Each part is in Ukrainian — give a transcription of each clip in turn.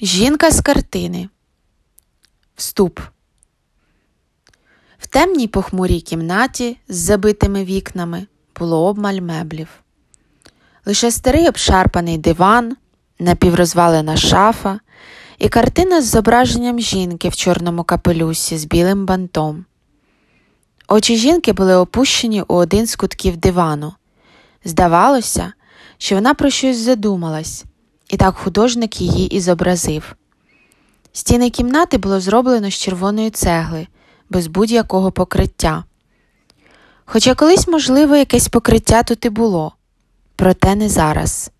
Жінка з картини. Вступ. В темній похмурій кімнаті з забитими вікнами було обмаль меблів. Лише старий обшарпаний диван, напіврозвалена шафа і картина з зображенням жінки в чорному капелюсі з білим бантом. Очі жінки були опущені у один з кутків дивану. Здавалося, що вона про щось задумалась, і так художник її і зобразив. Стіни кімнати було зроблено з червоної цегли, без будь-якого покриття. Хоча колись, можливо, якесь покриття тут і було, проте не зараз.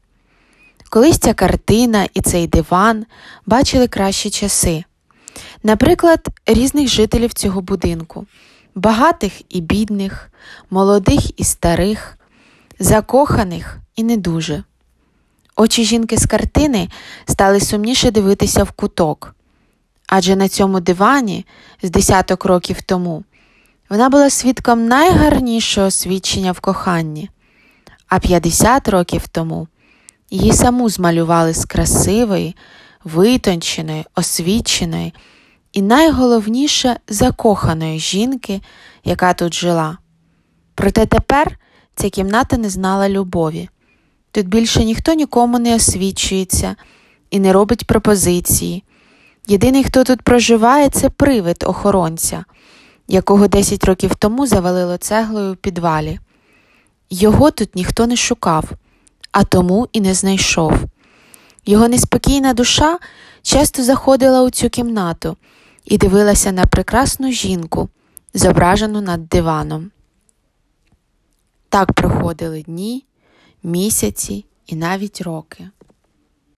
Колись ця картина і цей диван бачили кращі часи. Наприклад, різних жителів цього будинку, багатих і бідних, молодих і старих, закоханих і не дуже. Очі жінки з картини стали сумніше дивитися в куток, адже на цьому дивані з десяток років тому вона була свідком найгарнішого свідчення в коханні, а 50 років тому її саму змалювали з красивої, витонченої, освіченої і найголовніше закоханої жінки, яка тут жила. Проте тепер ця кімната не знала любові. Тут більше ніхто нікому не освічується і не робить пропозиції. Єдиний, хто тут проживає, це привид охоронця, якого 10 років тому завалило цеглою в підвалі. Його тут ніхто не шукав, а тому і не знайшов. Його неспокійна душа часто заходила у цю кімнату і дивилася на прекрасну жінку, зображену над диваном. Так проходили дні, місяці і навіть роки.